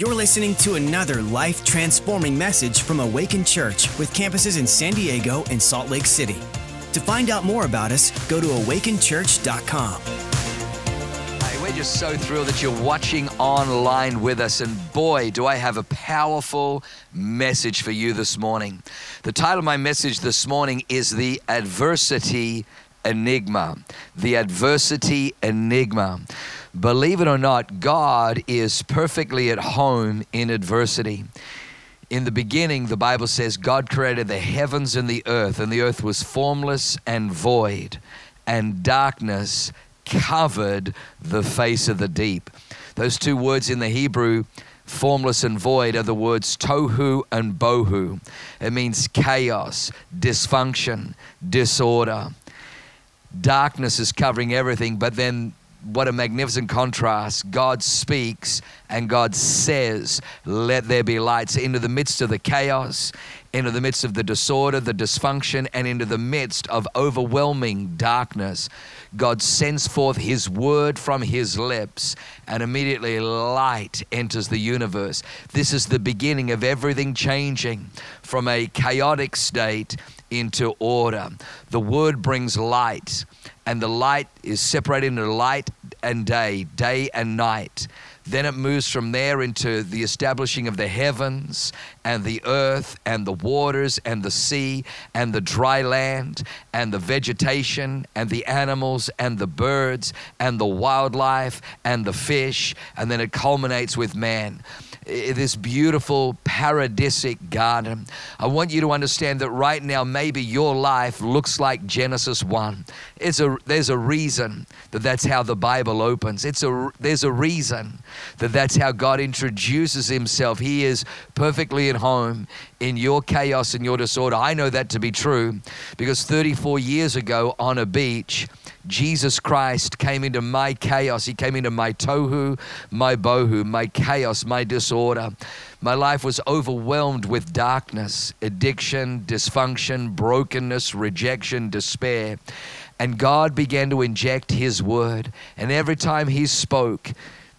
You're listening to another life transforming message from Awaken Church with campuses in San Diego and Salt Lake City. To find out more about us, go to awakenchurch.com. Hey, we're just so thrilled that you're watching online with us. And boy, do I have a powerful message for you this morning. The title of my message this morning is The Adversity Enigma. The Adversity Enigma. Believe it or not, God is perfectly at home in adversity. In the beginning, the Bible says God created the heavens and the earth, and the earth was formless and void, and darkness covered the face of the deep. Those two words in the Hebrew, formless and void, are the words tohu and bohu. It means chaos, dysfunction, disorder. Darkness is covering everything, but then what a magnificent contrast. God speaks and God says, Let there be lights into the midst of the chaos, into the midst of the disorder, the dysfunction, and into the midst of overwhelming darkness. God sends forth His word from His lips, and immediately light enters the universe. This is the beginning of everything changing from a chaotic state into order. The word brings light and the light is separated into light and day, day and night. Then it moves from there into the establishing of the heavens and the earth and the waters and the sea and the dry land and the vegetation and the animals and the birds and the wildlife and the fish. And then it culminates with man this beautiful paradisic garden. I want you to understand that right now, maybe your life looks like Genesis 1. It's a, there's a reason that that's how the Bible opens. It's a, there's a reason that that's how God introduces himself. He is perfectly at home in your chaos and your disorder. I know that to be true because 34 years ago on a beach, Jesus Christ came into my chaos. He came into my tohu, my bohu, my chaos, my disorder. My life was overwhelmed with darkness, addiction, dysfunction, brokenness, rejection, despair. And God began to inject His word. And every time He spoke,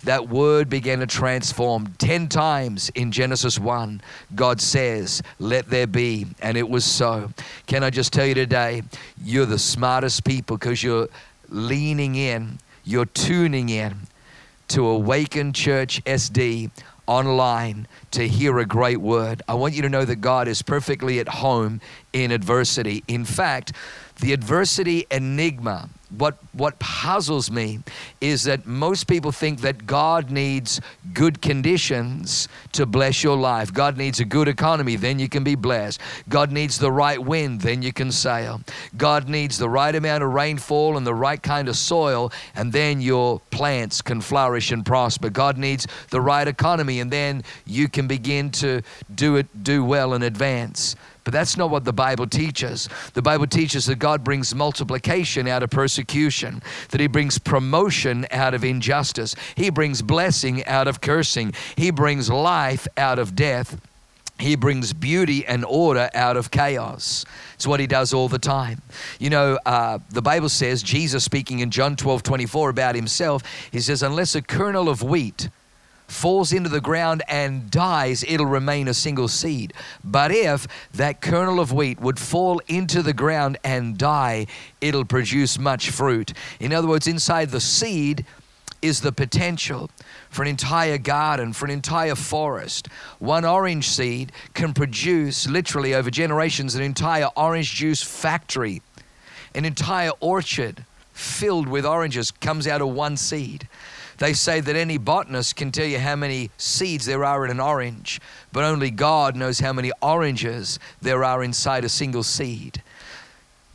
that word began to transform. Ten times in Genesis 1, God says, Let there be. And it was so. Can I just tell you today, you're the smartest people because you're leaning in, you're tuning in to Awaken Church SD online to hear a great word. I want you to know that God is perfectly at home in adversity. In fact, the adversity enigma what what puzzles me is that most people think that God needs good conditions to bless your life. God needs a good economy, then you can be blessed. God needs the right wind, then you can sail. God needs the right amount of rainfall and the right kind of soil, and then your plants can flourish and prosper. God needs the right economy, and then you can begin to do it do well and advance. But that's not what the Bible teaches. The Bible teaches that God brings multiplication out of persecution, that He brings promotion out of injustice, He brings blessing out of cursing, He brings life out of death. He brings beauty and order out of chaos. It's what he does all the time. You know, uh, the Bible says, Jesus speaking in John 12 24 about himself, he says, Unless a kernel of wheat falls into the ground and dies, it'll remain a single seed. But if that kernel of wheat would fall into the ground and die, it'll produce much fruit. In other words, inside the seed is the potential for an entire garden, for an entire forest. One orange seed can produce, literally over generations, an entire orange juice factory, an entire orchard filled with oranges comes out of one seed. They say that any botanist can tell you how many seeds there are in an orange, but only God knows how many oranges there are inside a single seed.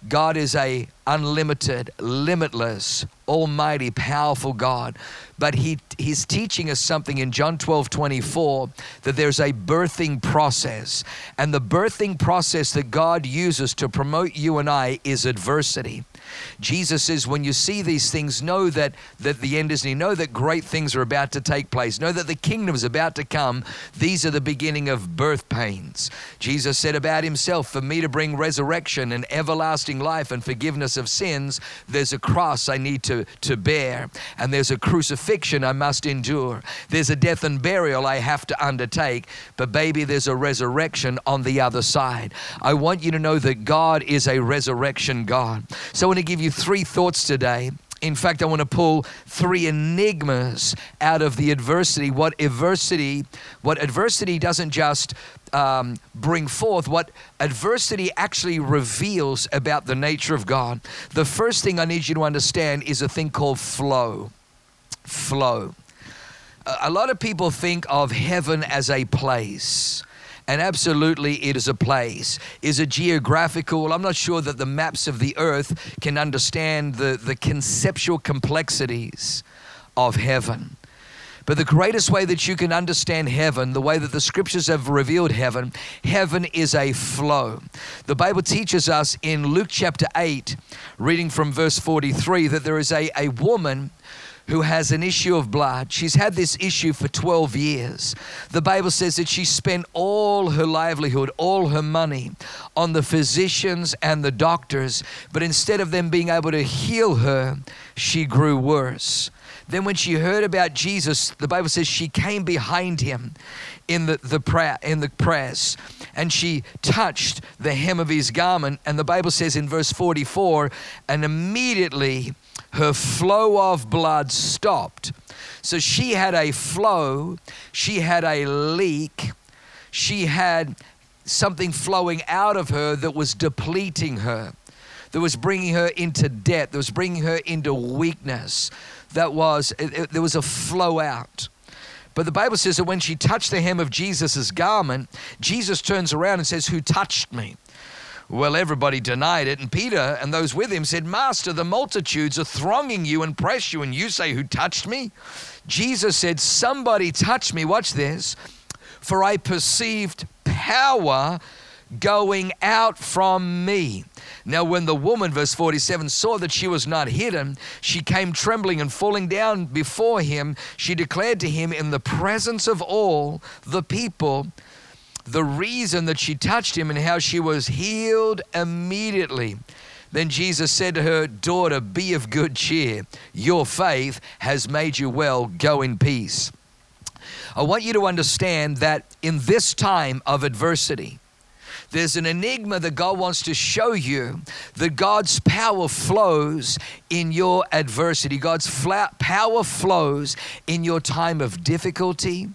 God is a unlimited, limitless, almighty, powerful God. But he, he's teaching us something in John 12, 24, that there's a birthing process. And the birthing process that God uses to promote you and I is adversity. Jesus says, when you see these things, know that, that the end is near. Know that great things are about to take place. Know that the kingdom is about to come. These are the beginning of birth pains. Jesus said about himself, For me to bring resurrection and everlasting life and forgiveness of sins, there's a cross I need to, to bear, and there's a crucifixion I must endure. There's a death and burial I have to undertake, but baby, there's a resurrection on the other side. I want you to know that God is a resurrection God. So want to give you three thoughts today in fact, I want to pull three enigmas out of the adversity. What adversity, what adversity doesn't just um, bring forth, what adversity actually reveals about the nature of God. The first thing I need you to understand is a thing called flow. Flow. A lot of people think of heaven as a place. And absolutely, it is a place. Is a geographical? I'm not sure that the maps of the earth can understand the, the conceptual complexities of heaven. But the greatest way that you can understand heaven, the way that the scriptures have revealed heaven, heaven is a flow. The Bible teaches us in Luke chapter 8, reading from verse 43, that there is a, a woman who has an issue of blood. She's had this issue for 12 years. The Bible says that she spent all her livelihood, all her money on the physicians and the doctors, but instead of them being able to heal her, she grew worse. Then, when she heard about Jesus, the Bible says she came behind him in the, the prayer in the press and she touched the hem of his garment and the bible says in verse 44 and immediately her flow of blood stopped. So she had a flow, she had a leak, she had something flowing out of her that was depleting her, that was bringing her into debt, that was bringing her into weakness. That was, it, it, there was a flow out. But the Bible says that when she touched the hem of Jesus' garment, Jesus turns around and says, Who touched me? Well, everybody denied it, and Peter and those with him said, Master, the multitudes are thronging you and press you, and you say, Who touched me? Jesus said, Somebody touched me. Watch this. For I perceived power going out from me. Now, when the woman, verse 47, saw that she was not hidden, she came trembling and falling down before him. She declared to him in the presence of all the people the reason that she touched him and how she was healed immediately. Then Jesus said to her, Daughter, be of good cheer. Your faith has made you well. Go in peace. I want you to understand that in this time of adversity, there's an enigma that God wants to show you that God's power flows in your adversity. God's power flows in your time of difficulty,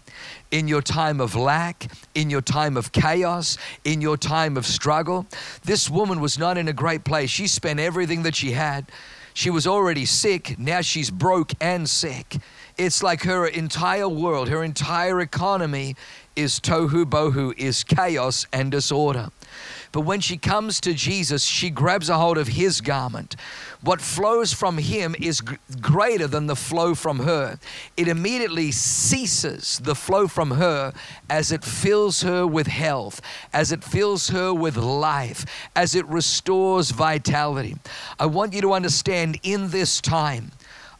in your time of lack, in your time of chaos, in your time of struggle. This woman was not in a great place. She spent everything that she had. She was already sick. Now she's broke and sick. It's like her entire world, her entire economy is tohu bohu, is chaos and disorder. But when she comes to Jesus, she grabs a hold of his garment. What flows from him is g- greater than the flow from her. It immediately ceases the flow from her as it fills her with health, as it fills her with life, as it restores vitality. I want you to understand in this time,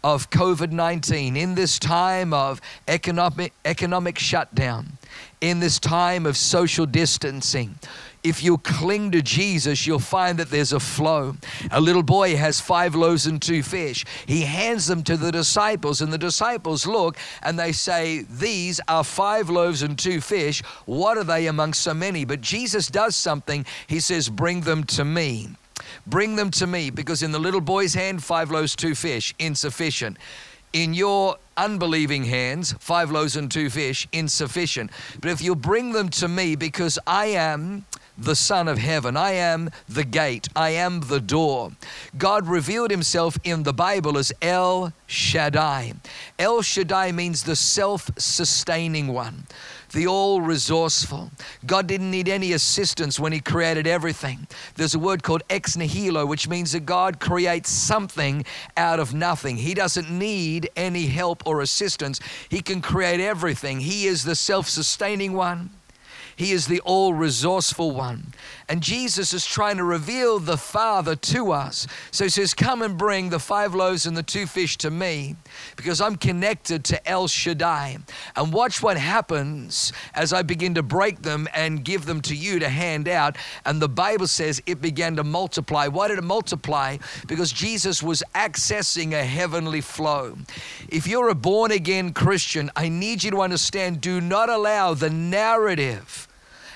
of COVID 19, in this time of economic, economic shutdown, in this time of social distancing, if you cling to Jesus, you'll find that there's a flow. A little boy has five loaves and two fish. He hands them to the disciples, and the disciples look and they say, These are five loaves and two fish. What are they among so many? But Jesus does something. He says, Bring them to me. Bring them to me, because in the little boy's hand, five loaves, two fish, insufficient in your unbelieving hands, five loaves and two fish, insufficient. But if you bring them to me, because I am the Son of Heaven. I am the gate. I am the door. God revealed himself in the Bible as El Shaddai. El Shaddai means the self sustaining one, the all resourceful. God didn't need any assistance when he created everything. There's a word called ex nihilo, which means that God creates something out of nothing. He doesn't need any help or assistance, he can create everything. He is the self sustaining one. He is the all resourceful one. And Jesus is trying to reveal the Father to us. So he says, Come and bring the five loaves and the two fish to me because I'm connected to El Shaddai. And watch what happens as I begin to break them and give them to you to hand out. And the Bible says it began to multiply. Why did it multiply? Because Jesus was accessing a heavenly flow. If you're a born again Christian, I need you to understand do not allow the narrative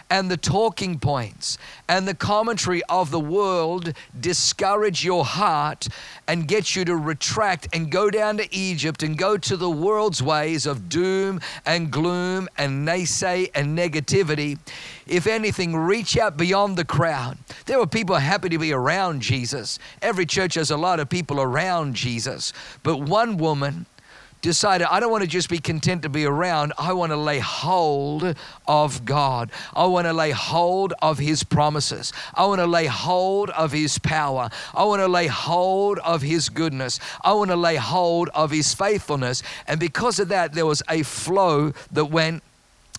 and the talking points and the commentary of the world discourage your heart and get you to retract and go down to Egypt and go to the world's ways of doom and gloom and naysay and negativity. If anything, reach out beyond the crowd. There were people happy to be around Jesus. Every church has a lot of people around Jesus. But one woman, decided I don't want to just be content to be around. I want to lay hold of God. I want to lay hold of His promises. I want to lay hold of His power. I want to lay hold of His goodness. I want to lay hold of His faithfulness. And because of that, there was a flow that went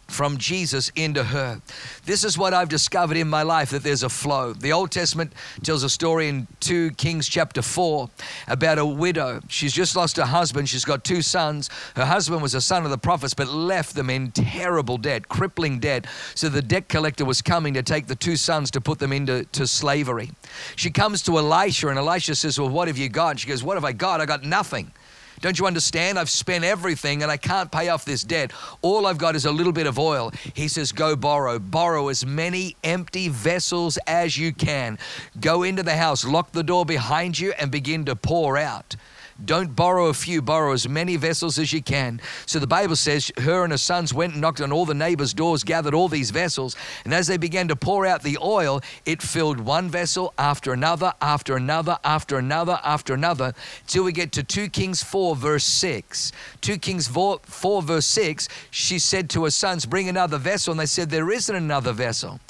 from Jesus into her. This is what I've discovered in my life that there's a flow. The Old Testament tells a story in 2 Kings chapter 4 about a widow. She's just lost her husband. She's got two sons. Her husband was a son of the prophets, but left them in terrible debt, crippling debt. So the debt collector was coming to take the two sons to put them into to slavery. She comes to Elisha, and Elisha says, Well, what have you got? she goes, What have I got? I got nothing. Don't you understand? I've spent everything and I can't pay off this debt. All I've got is a little bit of oil. He says, Go borrow. Borrow as many empty vessels as you can. Go into the house, lock the door behind you, and begin to pour out. Don't borrow a few, borrow as many vessels as you can. So the Bible says her and her sons went and knocked on all the neighbors' doors, gathered all these vessels, and as they began to pour out the oil, it filled one vessel after another, after another, after another, after another, till we get to 2 Kings 4, verse 6. 2 Kings 4, 4 verse 6, she said to her sons, Bring another vessel. And they said, There isn't another vessel.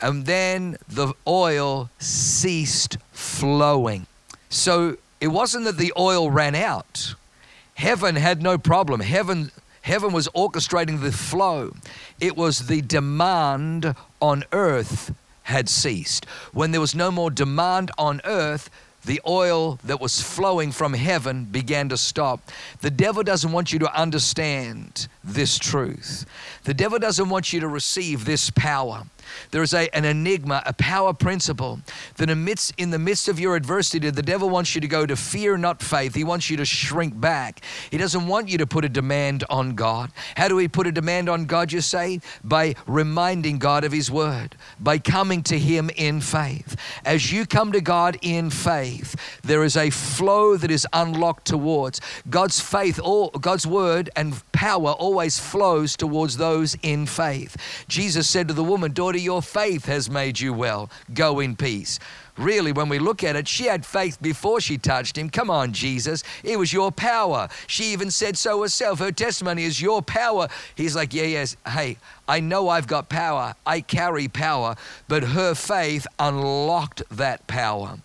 And then the oil ceased flowing. So it wasn't that the oil ran out. Heaven had no problem. Heaven heaven was orchestrating the flow. It was the demand on earth had ceased. When there was no more demand on earth, the oil that was flowing from heaven began to stop. The devil doesn't want you to understand this truth. The devil doesn't want you to receive this power. There is a, an enigma, a power principle that amidst, in the midst of your adversity, the devil wants you to go to fear, not faith. He wants you to shrink back. He doesn't want you to put a demand on God. How do we put a demand on God, you say? By reminding God of His word, by coming to Him in faith. As you come to God in faith, there is a flow that is unlocked towards God's faith, all God's word and power always flows towards those in faith. Jesus said to the woman, Daughter, your faith has made you well. Go in peace. Really, when we look at it, she had faith before she touched him. Come on, Jesus. It was your power. She even said so herself. Her testimony is your power. He's like, Yeah, yes. Hey, I know I've got power. I carry power. But her faith unlocked that power.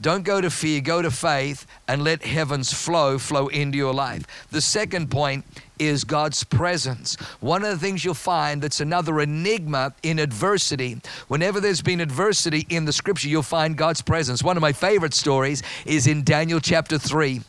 Don't go to fear, go to faith and let heaven's flow flow into your life. The second point is God's presence. One of the things you'll find that's another enigma in adversity. Whenever there's been adversity in the scripture, you'll find God's presence. One of my favorite stories is in Daniel chapter 3.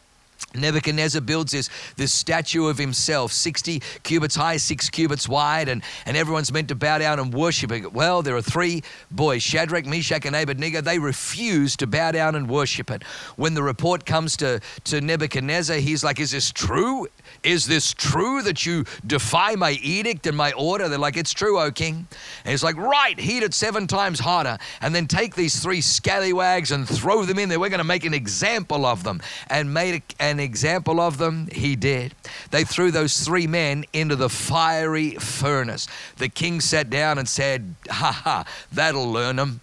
Nebuchadnezzar builds this, this statue of himself, 60 cubits high, six cubits wide, and, and everyone's meant to bow down and worship it. Well, there are three boys, Shadrach, Meshach, and Abednego. They refuse to bow down and worship it. When the report comes to, to Nebuchadnezzar, he's like, Is this true? Is this true that you defy my edict and my order? They're like, It's true, O king. And he's like, Right, heat it seven times hotter, and then take these three scallywags and throw them in there. We're going to make an example of them. And made an example of them, he did. They threw those three men into the fiery furnace. The king sat down and said, Ha ha, that'll learn them.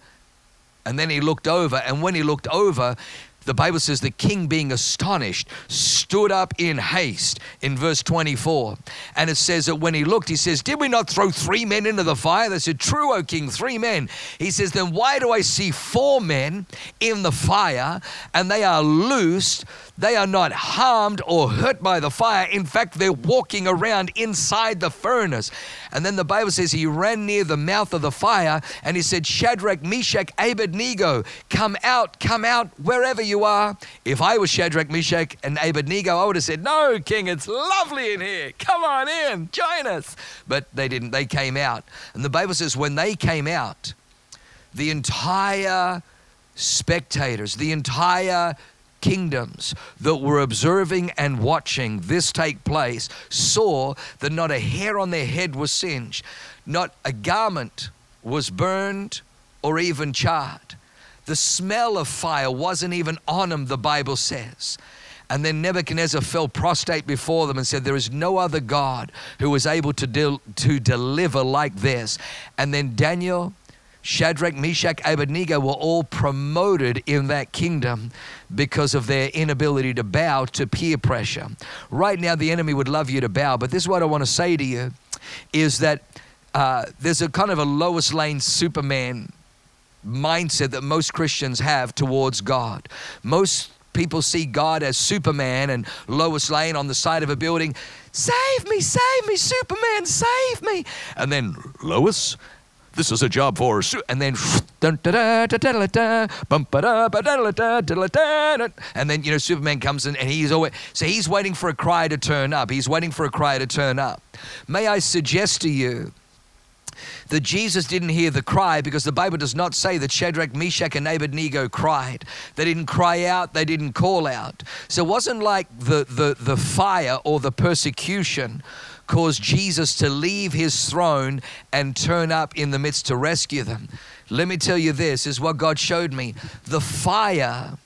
And then he looked over, and when he looked over, the Bible says the king, being astonished, stood up in haste in verse 24. And it says that when he looked, he says, Did we not throw three men into the fire? They said, True, O king, three men. He says, Then why do I see four men in the fire and they are loosed? They are not harmed or hurt by the fire. In fact, they're walking around inside the furnace. And then the Bible says he ran near the mouth of the fire and he said, Shadrach, Meshach, Abednego, come out, come out wherever you are. If I was Shadrach, Meshach, and Abednego, I would have said, No, King, it's lovely in here. Come on in, join us. But they didn't. They came out. And the Bible says, when they came out, the entire spectators, the entire kingdoms that were observing and watching this take place saw that not a hair on their head was singed, not a garment was burned or even charred. The smell of fire wasn't even on them, the Bible says. And then Nebuchadnezzar fell prostrate before them and said, There is no other God who was able to, to deliver like this. And then Daniel, Shadrach, Meshach, Abednego were all promoted in that kingdom because of their inability to bow to peer pressure. Right now, the enemy would love you to bow, but this is what I want to say to you is that uh, there's a kind of a Lois Lane Superman mindset that most Christians have towards God. Most people see God as Superman and Lois Lane on the side of a building. Save me, save me, Superman, save me. And then, Lois, this is a job for us. and then and then you know Superman comes in and he's always so he's waiting for a cry to turn up. He's waiting for a cry to turn up. May I suggest to you that Jesus didn't hear the cry because the Bible does not say that Shadrach, Meshach, and Abednego cried. They didn't cry out, they didn't call out. So it wasn't like the, the, the fire or the persecution caused Jesus to leave his throne and turn up in the midst to rescue them. Let me tell you this is what God showed me. The fire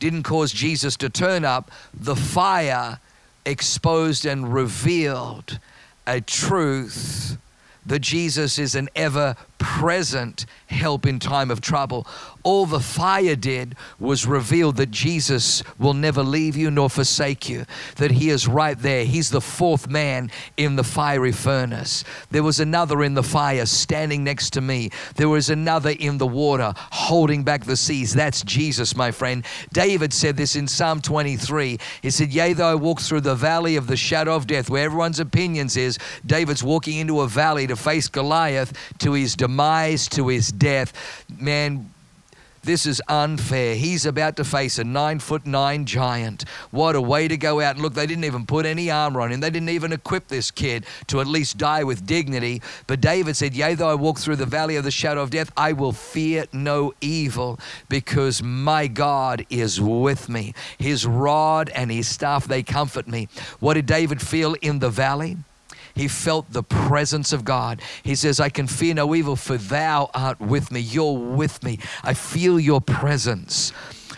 didn't cause Jesus to turn up, the fire exposed and revealed a truth that Jesus is an ever present help in time of trouble. All the fire did was reveal that Jesus will never leave you nor forsake you, that He is right there. He's the fourth man in the fiery furnace. There was another in the fire standing next to me. There was another in the water holding back the seas. That's Jesus, my friend. David said this in Psalm 23. He said, Yea, though I walk through the valley of the shadow of death, where everyone's opinions is, David's walking into a valley to face Goliath to his demise demise to his death. Man, this is unfair. He's about to face a nine foot nine giant. What a way to go out. And look, they didn't even put any armor on him. They didn't even equip this kid to at least die with dignity. But David said, Yea, though I walk through the valley of the shadow of death, I will fear no evil because my God is with me. His rod and his staff, they comfort me. What did David feel in the valley? He felt the presence of God. He says, I can fear no evil, for thou art with me. You're with me. I feel your presence.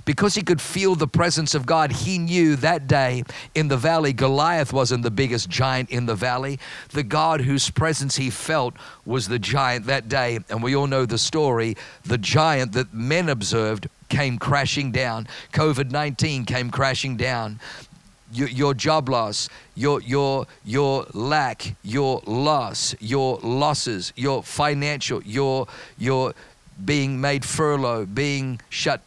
Because he could feel the presence of God, he knew that day in the valley, Goliath wasn't the biggest giant in the valley. The God whose presence he felt was the giant that day. And we all know the story. The giant that men observed came crashing down. COVID 19 came crashing down your, your job loss, your, your, your lack, your loss, your losses, your financial, your, your being made furlough, being shut,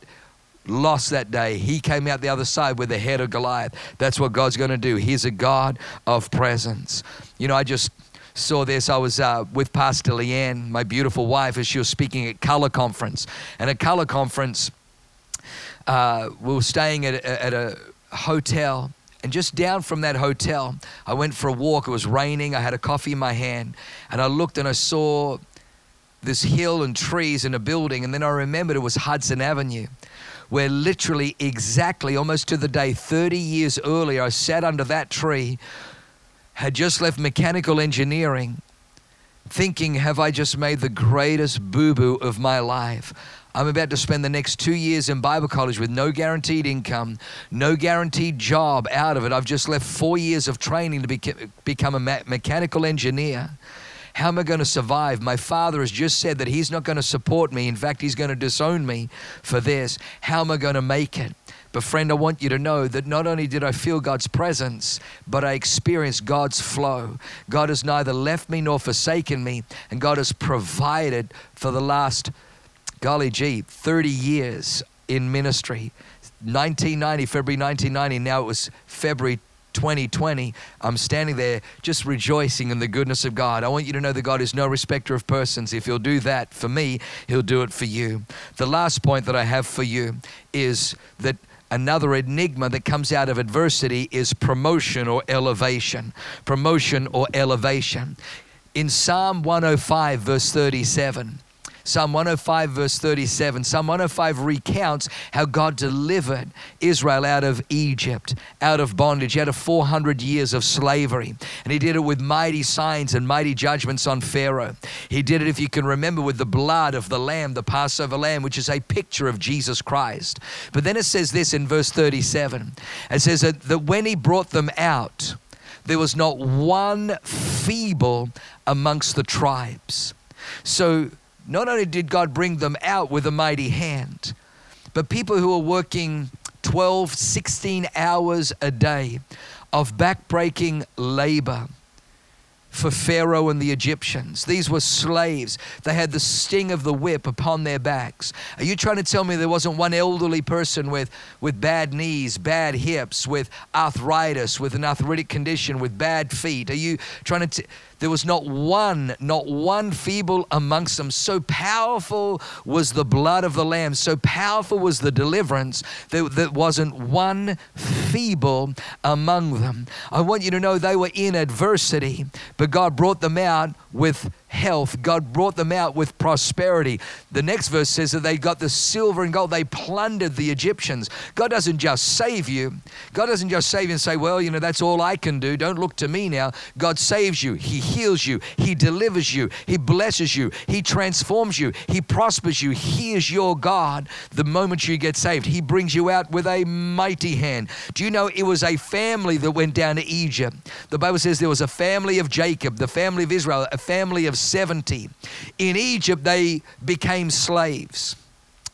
lost that day. He came out the other side with the head of Goliath. That's what God's going to do. He's a God of presence. You know, I just saw this. I was uh, with Pastor Leanne, my beautiful wife, as she was speaking at Color Conference. And at Color Conference, uh, we were staying at, at a hotel and just down from that hotel, I went for a walk. It was raining. I had a coffee in my hand. And I looked and I saw this hill and trees and a building. And then I remembered it was Hudson Avenue, where literally, exactly almost to the day, 30 years earlier, I sat under that tree, had just left mechanical engineering, thinking, have I just made the greatest boo boo of my life? I'm about to spend the next two years in Bible college with no guaranteed income, no guaranteed job out of it. I've just left four years of training to be, become a me- mechanical engineer. How am I going to survive? My father has just said that he's not going to support me. In fact, he's going to disown me for this. How am I going to make it? But, friend, I want you to know that not only did I feel God's presence, but I experienced God's flow. God has neither left me nor forsaken me, and God has provided for the last golly gee, 30 years in ministry, 1990, February 1990, now it was February 2020, I'm standing there just rejoicing in the goodness of God. I want you to know that God is no respecter of persons. If He'll do that for me, He'll do it for you. The last point that I have for you is that another enigma that comes out of adversity is promotion or elevation. Promotion or elevation. In Psalm 105, verse 37, Psalm 105, verse 37. Psalm 105 recounts how God delivered Israel out of Egypt, out of bondage, out of 400 years of slavery. And He did it with mighty signs and mighty judgments on Pharaoh. He did it, if you can remember, with the blood of the lamb, the Passover lamb, which is a picture of Jesus Christ. But then it says this in verse 37 it says that, that when He brought them out, there was not one feeble amongst the tribes. So not only did God bring them out with a mighty hand, but people who are working 12, 16 hours a day of backbreaking labor for Pharaoh and the Egyptians. These were slaves. They had the sting of the whip upon their backs. Are you trying to tell me there wasn't one elderly person with, with bad knees, bad hips, with arthritis, with an arthritic condition, with bad feet? Are you trying to. T- there was not one, not one feeble amongst them. So powerful was the blood of the Lamb, so powerful was the deliverance that there wasn't one feeble among them. I want you to know they were in adversity, but God brought them out with health. God brought them out with prosperity. The next verse says that they got the silver and gold. They plundered the Egyptians. God doesn't just save you. God doesn't just save you and say, well, you know, that's all I can do. Don't look to me now. God saves you. He heals you. He delivers you. He blesses you. He transforms you. He prospers you. He is your God the moment you get saved. He brings you out with a mighty hand. Do you know it was a family that went down to Egypt? The Bible says there was a family of Jacob, the family of Israel, a family of 70. In Egypt, they became slaves.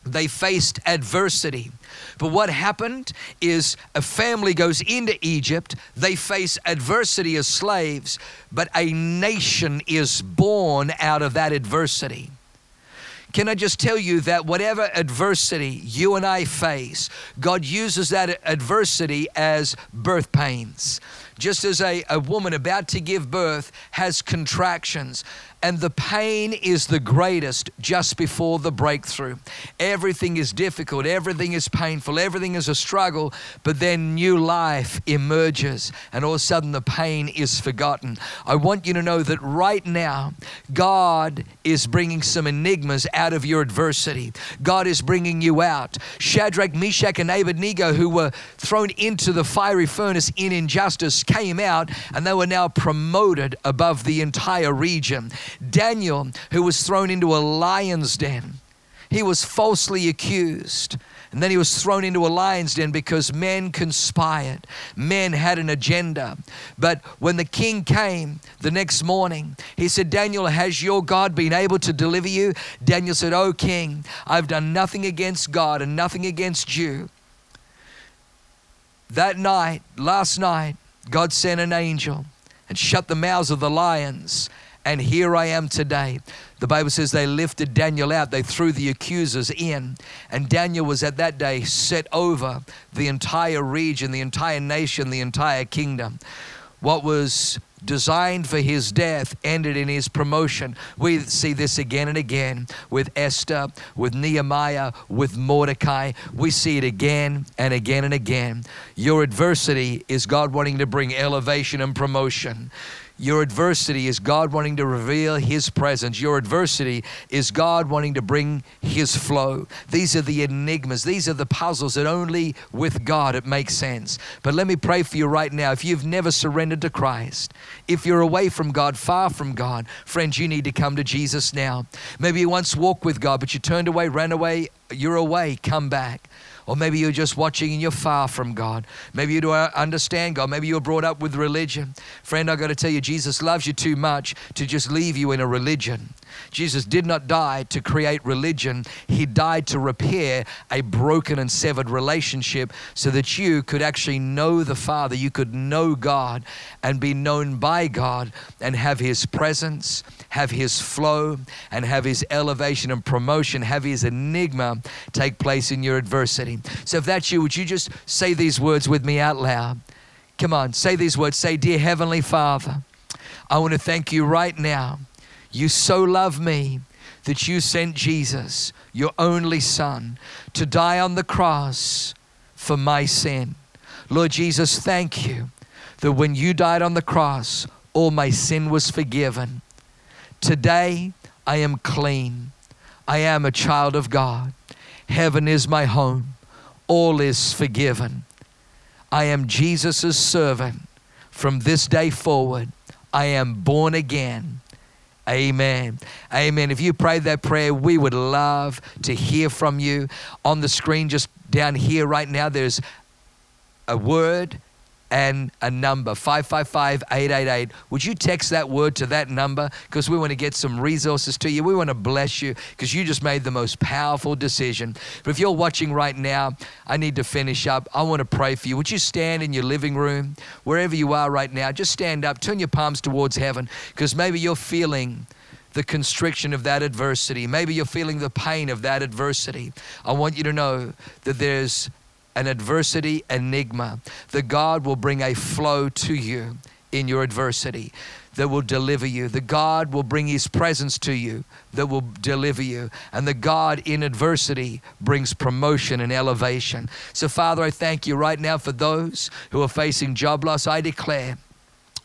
They faced adversity. But what happened is a family goes into Egypt, they face adversity as slaves, but a nation is born out of that adversity. Can I just tell you that whatever adversity you and I face, God uses that adversity as birth pains. Just as a, a woman about to give birth has contractions, and the pain is the greatest just before the breakthrough. Everything is difficult, everything is painful, everything is a struggle, but then new life emerges, and all of a sudden the pain is forgotten. I want you to know that right now, God is bringing some enigmas out of your adversity. God is bringing you out. Shadrach, Meshach, and Abednego, who were thrown into the fiery furnace in injustice, came out and they were now promoted above the entire region. Daniel, who was thrown into a lion's den, he was falsely accused. And then he was thrown into a lion's den because men conspired. Men had an agenda. But when the king came the next morning, he said, Daniel, has your God been able to deliver you? Daniel said, Oh, king, I've done nothing against God and nothing against you. That night, last night, God sent an angel and shut the mouths of the lions and here I am today. The Bible says they lifted Daniel out, they threw the accusers in, and Daniel was at that day set over the entire region, the entire nation, the entire kingdom. What was designed for his death ended in his promotion. We see this again and again with Esther, with Nehemiah, with Mordecai. We see it again and again and again. Your adversity is God wanting to bring elevation and promotion. Your adversity is God wanting to reveal His presence. Your adversity is God wanting to bring His flow. These are the enigmas. These are the puzzles that only with God it makes sense. But let me pray for you right now. If you've never surrendered to Christ, if you're away from God, far from God, friends, you need to come to Jesus now. Maybe you once walked with God, but you turned away, ran away, you're away, come back. Or maybe you're just watching and you're far from God. Maybe you don't understand God. Maybe you were brought up with religion. Friend, I got to tell you, Jesus loves you too much to just leave you in a religion. Jesus did not die to create religion, He died to repair a broken and severed relationship so that you could actually know the Father, you could know God and be known by God and have His presence, have his flow and have his elevation and promotion, have his enigma take place in your adversity. So if that's you, would you just say these words with me out loud? Come on, say these words. Say, Dear Heavenly Father, I want to thank you right now. You so love me that you sent Jesus, your only Son, to die on the cross for my sin. Lord Jesus, thank you that when you died on the cross, all my sin was forgiven. Today, I am clean. I am a child of God. Heaven is my home. All is forgiven. I am Jesus' servant. From this day forward, I am born again. Amen. Amen. If you prayed that prayer, we would love to hear from you. On the screen, just down here right now, there's a word and a number 555 888. Would you text that word to that number? Because we want to get some resources to you. We want to bless you because you just made the most powerful decision. But if you're watching right now, I need to finish up. I want to pray for you. Would you stand in your living room, wherever you are right now? Just stand up, turn your palms towards heaven because maybe you're feeling the constriction of that adversity. Maybe you're feeling the pain of that adversity. I want you to know that there's an adversity enigma, that God will bring a flow to you in your adversity that will deliver you. The God will bring His presence to you that will deliver you. And the God in adversity brings promotion and elevation. So, Father, I thank you right now for those who are facing job loss. I declare,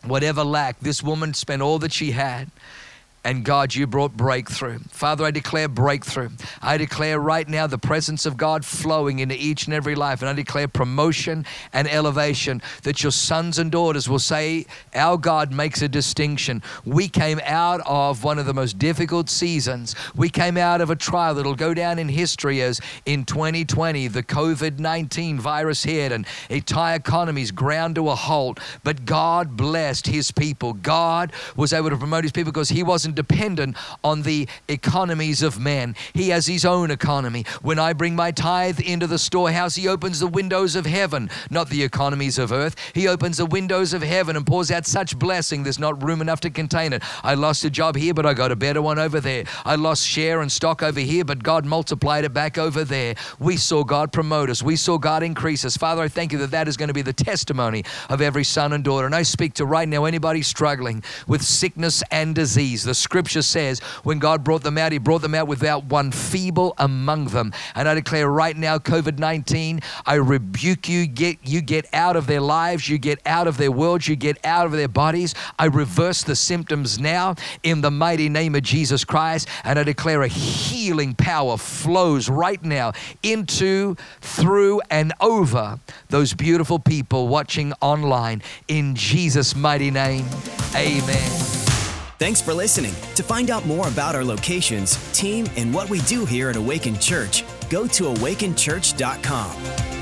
whatever lack, this woman spent all that she had and God, you brought breakthrough. Father, I declare breakthrough. I declare right now the presence of God flowing into each and every life. And I declare promotion and elevation that your sons and daughters will say, Our God makes a distinction. We came out of one of the most difficult seasons. We came out of a trial that'll go down in history as in 2020, the COVID 19 virus hit and entire economies ground to a halt. But God blessed his people. God was able to promote his people because he wasn't dependent on the economies of men. He has his own economy. When I bring my tithe into the storehouse, he opens the windows of heaven, not the economies of earth. He opens the windows of heaven and pours out such blessing, there's not room enough to contain it. I lost a job here, but I got a better one over there. I lost share and stock over here, but God multiplied it back over there. We saw God promote us. We saw God increase us. Father, I thank you that that is going to be the testimony of every son and daughter. And I speak to right now anybody struggling with sickness and disease. The scripture says when God brought them out, He brought them out without one feeble among them. And I declare right now, COVID 19, I rebuke you. Get, you get out of their lives, you get out of their worlds, you get out of their bodies. I reverse the symptoms now in the mighty name of Jesus Christ. And I declare a healing power flows right now into, through, and over those beautiful people watching online. In Jesus' mighty name, amen. Thanks for listening. To find out more about our locations, team, and what we do here at Awaken Church, go to awakenchurch.com.